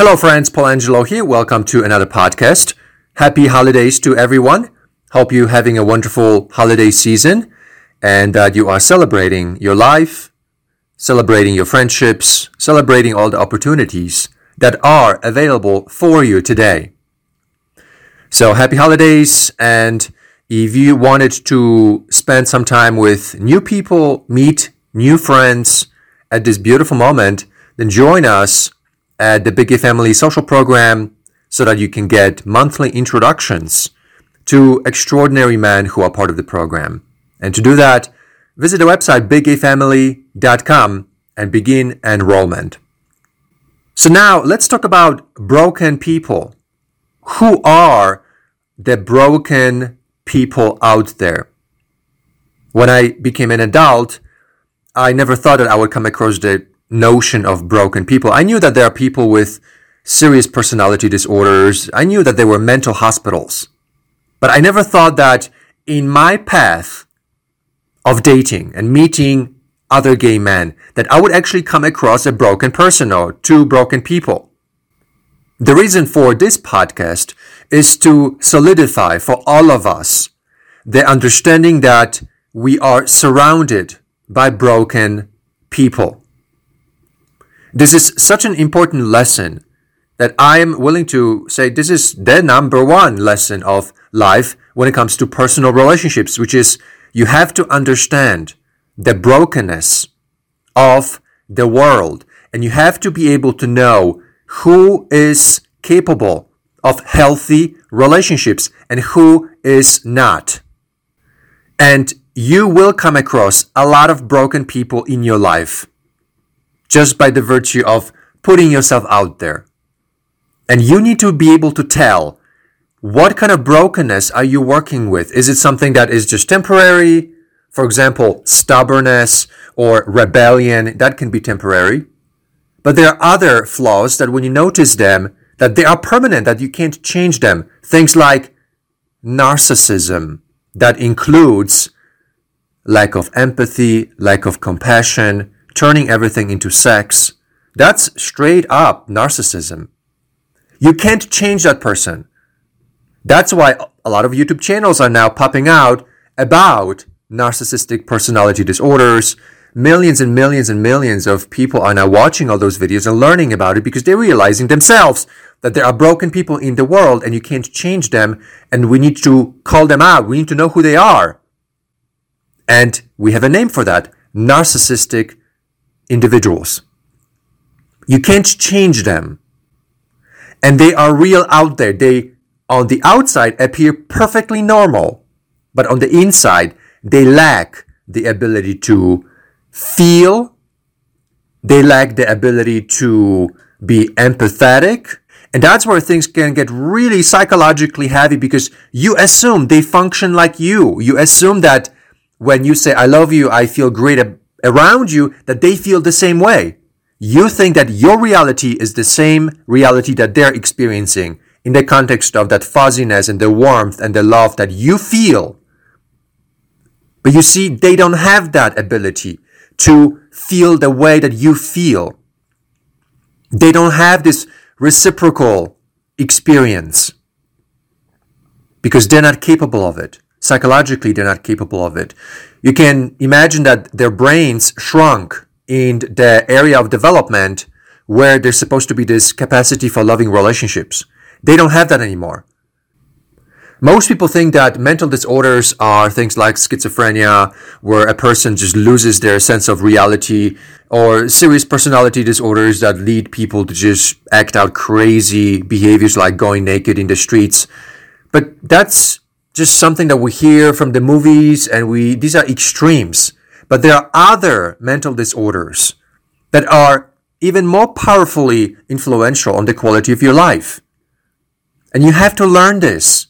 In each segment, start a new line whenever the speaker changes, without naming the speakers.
Hello, friends. Paul Angelo here. Welcome to another podcast. Happy holidays to everyone. Hope you're having a wonderful holiday season and that you are celebrating your life, celebrating your friendships, celebrating all the opportunities that are available for you today. So happy holidays. And if you wanted to spend some time with new people, meet new friends at this beautiful moment, then join us at the Big Gay Family social program so that you can get monthly introductions to extraordinary men who are part of the program. And to do that, visit the website biggayfamily.com and begin enrollment. So now let's talk about broken people. Who are the broken people out there? When I became an adult, I never thought that I would come across the notion of broken people. I knew that there are people with serious personality disorders. I knew that there were mental hospitals. But I never thought that in my path of dating and meeting other gay men, that I would actually come across a broken person or two broken people. The reason for this podcast is to solidify for all of us the understanding that we are surrounded by broken people. This is such an important lesson that I am willing to say this is the number one lesson of life when it comes to personal relationships, which is you have to understand the brokenness of the world and you have to be able to know who is capable of healthy relationships and who is not. And you will come across a lot of broken people in your life just by the virtue of putting yourself out there. And you need to be able to tell what kind of brokenness are you working with? Is it something that is just temporary? For example, stubbornness or rebellion, that can be temporary. But there are other flaws that when you notice them, that they are permanent, that you can't change them. Things like narcissism, that includes lack of empathy, lack of compassion, turning everything into sex. That's straight up narcissism. You can't change that person. That's why a lot of YouTube channels are now popping out about narcissistic personality disorders. Millions and millions and millions of people are now watching all those videos and learning about it because they're realizing themselves that there are broken people in the world and you can't change them and we need to call them out. We need to know who they are. And we have a name for that. Narcissistic individuals. You can't change them. And they are real out there. They, on the outside, appear perfectly normal. But on the inside, they lack the ability to feel. They lack the ability to be empathetic. And that's where things can get really psychologically heavy because you assume they function like you. You assume that when you say, I love you, I feel great around you that they feel the same way. You think that your reality is the same reality that they're experiencing in the context of that fuzziness and the warmth and the love that you feel. But you see, they don't have that ability to feel the way that you feel. They don't have this reciprocal experience because they're not capable of it. Psychologically, they're not capable of it. You can imagine that their brains shrunk in the area of development where there's supposed to be this capacity for loving relationships. They don't have that anymore. Most people think that mental disorders are things like schizophrenia, where a person just loses their sense of reality, or serious personality disorders that lead people to just act out crazy behaviors like going naked in the streets. But that's just something that we hear from the movies and we, these are extremes. But there are other mental disorders that are even more powerfully influential on the quality of your life. And you have to learn this.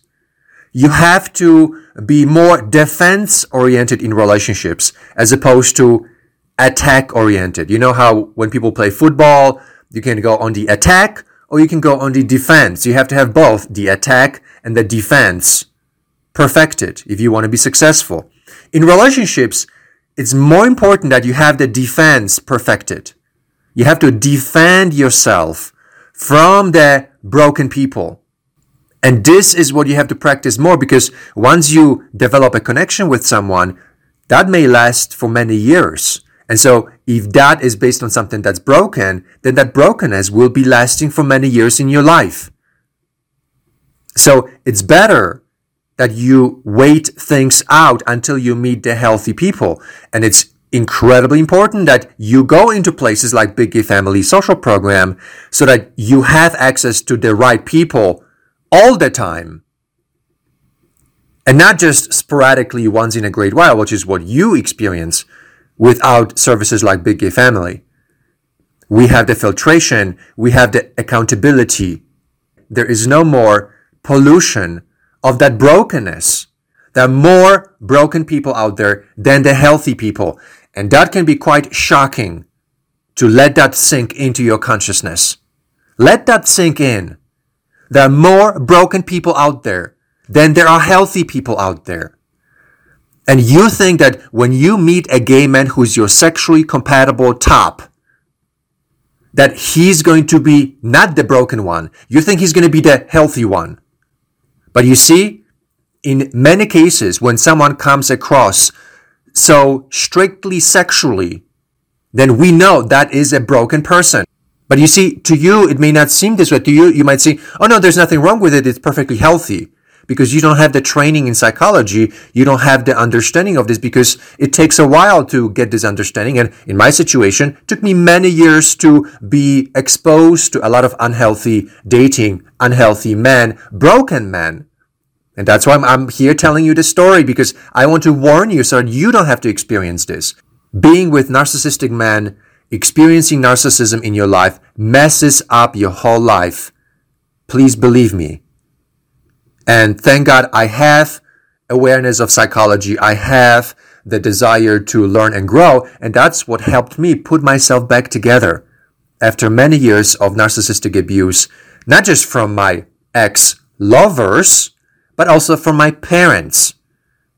You have to be more defense oriented in relationships as opposed to attack oriented. You know how when people play football, you can go on the attack or you can go on the defense. You have to have both the attack and the defense perfected if you want to be successful. In relationships, it's more important that you have the defense perfected. You have to defend yourself from the broken people. And this is what you have to practice more because once you develop a connection with someone, that may last for many years. And so if that is based on something that's broken, then that brokenness will be lasting for many years in your life. So it's better that you wait things out until you meet the healthy people. And it's incredibly important that you go into places like Big Gay Family Social Program so that you have access to the right people all the time. And not just sporadically once in a great while, which is what you experience without services like Big Gay Family. We have the filtration, we have the accountability. There is no more pollution of that brokenness. There are more broken people out there than the healthy people. And that can be quite shocking to let that sink into your consciousness. Let that sink in. There are more broken people out there than there are healthy people out there. And you think that when you meet a gay man who's your sexually compatible top, that he's going to be not the broken one. You think he's going to be the healthy one. But you see, in many cases, when someone comes across so strictly sexually, then we know that is a broken person. But you see, to you, it may not seem this way. To you, you might say, oh no, there's nothing wrong with it. It's perfectly healthy. Because you don't have the training in psychology. You don't have the understanding of this because it takes a while to get this understanding. And in my situation, it took me many years to be exposed to a lot of unhealthy dating, unhealthy men, broken men. And that's why I'm, I'm here telling you this story because I want to warn you so you don't have to experience this. Being with narcissistic men, experiencing narcissism in your life messes up your whole life. Please believe me. And thank God I have awareness of psychology. I have the desire to learn and grow. And that's what helped me put myself back together after many years of narcissistic abuse, not just from my ex lovers, but also from my parents.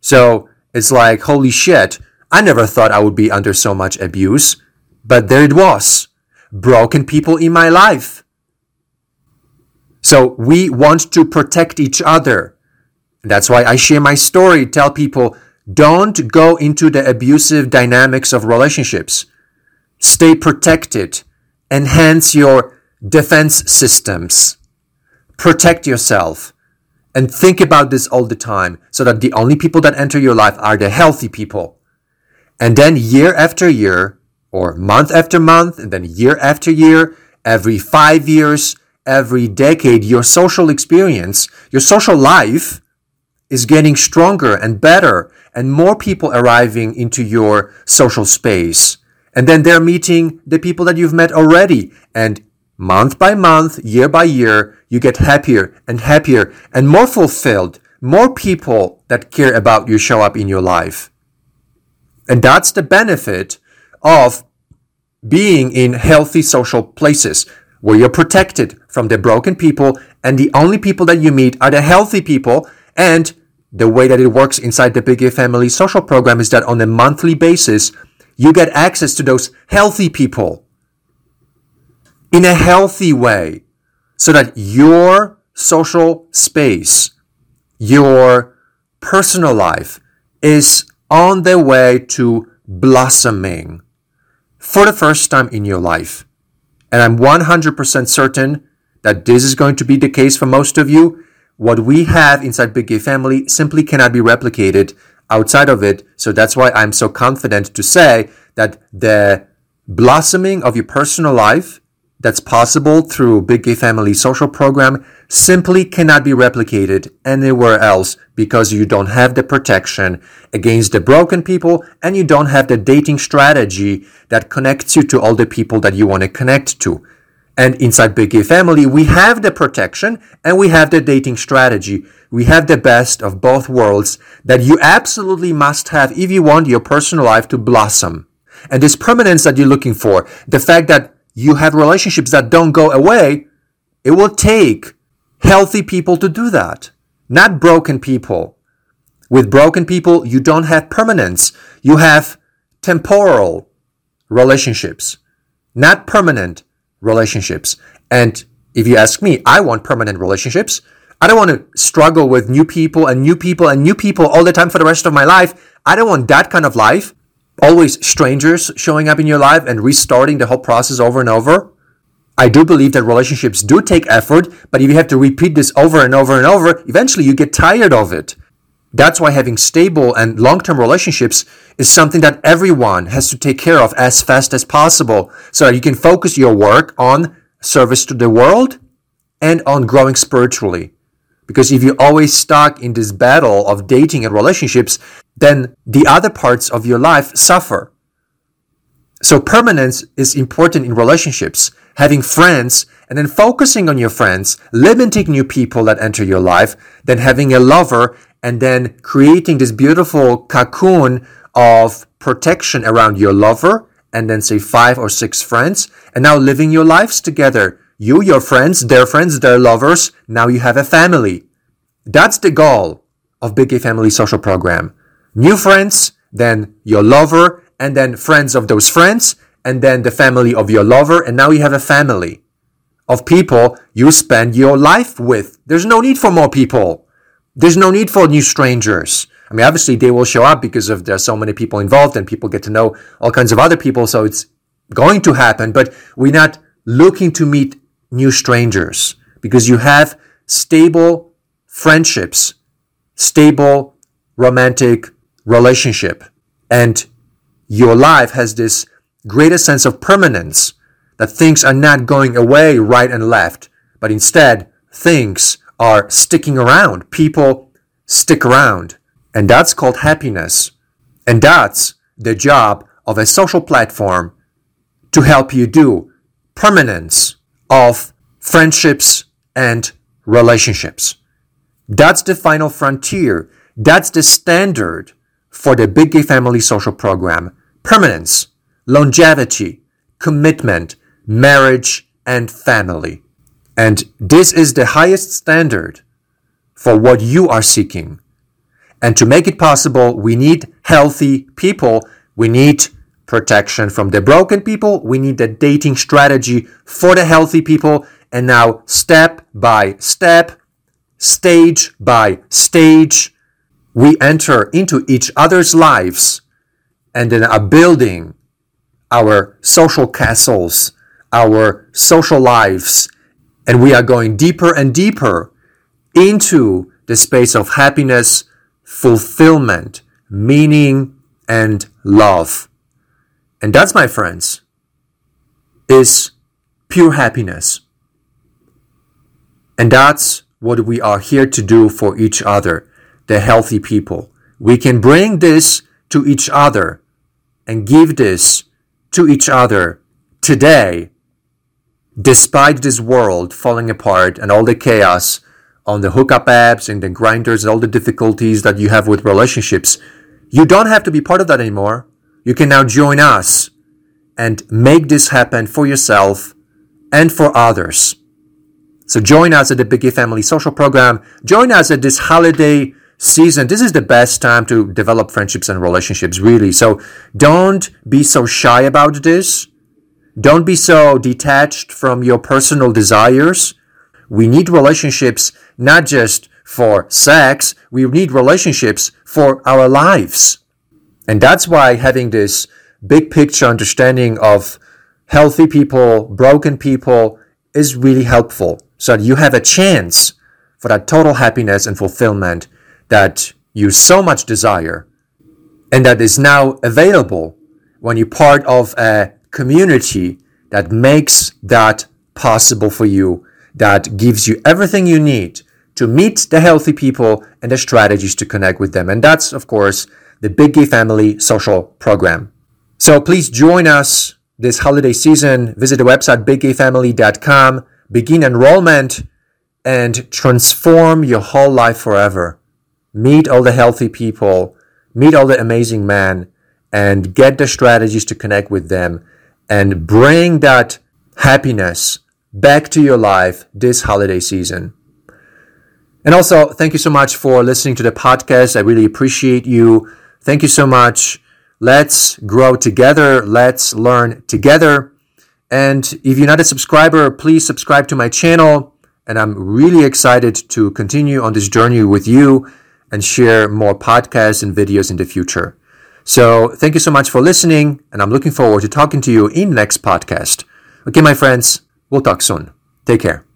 So it's like, holy shit, I never thought I would be under so much abuse, but there it was. Broken people in my life. So we want to protect each other. That's why I share my story, tell people, don't go into the abusive dynamics of relationships. Stay protected. Enhance your defense systems. Protect yourself. And think about this all the time so that the only people that enter your life are the healthy people. And then year after year, or month after month, and then year after year, every five years, every decade, your social experience, your social life is getting stronger and better and more people arriving into your social space. And then they're meeting the people that you've met already. And month by month, year by year, you get happier and happier and more fulfilled. More people that care about you show up in your life. And that's the benefit of being in healthy social places where you're protected from the broken people and the only people that you meet are the healthy people. And the way that it works inside the Big Gay Family social program is that on a monthly basis, you get access to those healthy people in a healthy way so that your social space, your personal life is on the way to blossoming for the first time in your life. And I'm 100% certain that this is going to be the case for most of you. What we have inside Big Gay Family simply cannot be replicated outside of it. So that's why I'm so confident to say that the blossoming of your personal life that's possible through Big Gay Family social program simply cannot be replicated anywhere else because you don't have the protection against the broken people and you don't have the dating strategy that connects you to all the people that you want to connect to. And inside Big Gay Family, we have the protection and we have the dating strategy. We have the best of both worlds that you absolutely must have if you want your personal life to blossom. And this permanence that you're looking for, the fact that you have relationships that don't go away, it will take healthy people to do that, not broken people. With broken people, you don't have permanence. You have temporal relationships, not permanent relationships. And If you ask me, I want permanent relationships. I don't want to struggle with new people and new people and new people all the time for the rest of my life. I don't want that kind of life. Always strangers showing up in your life and restarting the whole process over and over. I do believe that relationships do take effort, but if you have to repeat this over and over and over, eventually you get tired of it. That's why having stable and long term relationships is something that everyone has to take care of as fast as possible so that you can focus your work on service to the world and on growing spiritually. Because if you're always stuck in this battle of dating and relationships, then the other parts of your life suffer. So permanence is important in relationships. Having friends and then focusing on your friends, limiting new people that enter your life, then having a lover and then creating this beautiful cocoon of protection around your lover and then say five or six friends and now living your lives together. You, your friends, their friends, their lovers. Now you have a family. That's the goal of Big Gay Family Social Program. New friends, then your lover, and then friends of those friends, and then the family of your lover, and now you have a family of people you spend your life with. There's no need for more people. There's no need for new strangers. I mean, obviously they will show up because of there's so many people involved and people get to know all kinds of other people. So it's going to happen, but we're not looking to meet new strangers because you have stable friendships, stable romantic relationship. And your life has this greater sense of permanence that things are not going away right and left, but instead things are sticking around. People stick around. And that's called happiness. And that's the job of a social platform to help you do permanence of friendships and relationships. That's the final frontier. That's the standard for the Big Gay Family Social Program. Permanence, longevity, commitment, marriage, and family. And this is the highest standard for what you are seeking. And to make it possible, we need healthy people. We need protection from the broken people. We need the dating strategy for the healthy people. And now, step by step, stage by stage, we enter into each other's lives and then are building our social castles, our social lives, and we are going deeper and deeper into the space of happiness, fulfillment, meaning, and love. And that's, my friends, is pure happiness. And that's what we are here to do for each other, the healthy people. We can bring this to each other and give this to each other today despite this world falling apart and all the chaos on the hookup apps and the Grindrs and all the difficulties that you have with relationships, you don't have to be part of that anymore. You can now join us and make this happen for yourself and for others. So join us at the Big Family Social Program. Join us at this holiday season. This is the best time to develop friendships and relationships, really. So don't be so shy about this. Don't be so detached from your personal desires. We need relationships not just for sex, we need relationships for our lives. And that's why having this big picture understanding of healthy people, broken people is really helpful so you have a chance for that total happiness and fulfillment that you so much desire and that is now available when you're part of a community that makes that possible for you, that gives you everything you need to meet the healthy people and the strategies to connect with them. And that's, of course, the Big Gay Family Social Program. So please join us this holiday season. Visit the website biggayfamily.com, begin enrollment, and transform your whole life forever. Meet all the healthy people, meet all the amazing men, and get the strategies to connect with them and bring that happiness back to your life this holiday season. And also, thank you so much for listening to the podcast. I really appreciate you. Thank you so much. Let's grow together. Let's learn together. And if you're not a subscriber, please subscribe to my channel. And I'm really excited to continue on this journey with you and share more podcasts and videos in the future. So thank you so much for listening. And I'm looking forward to talking to you in next podcast. Okay, my friends, we'll talk soon. Take care.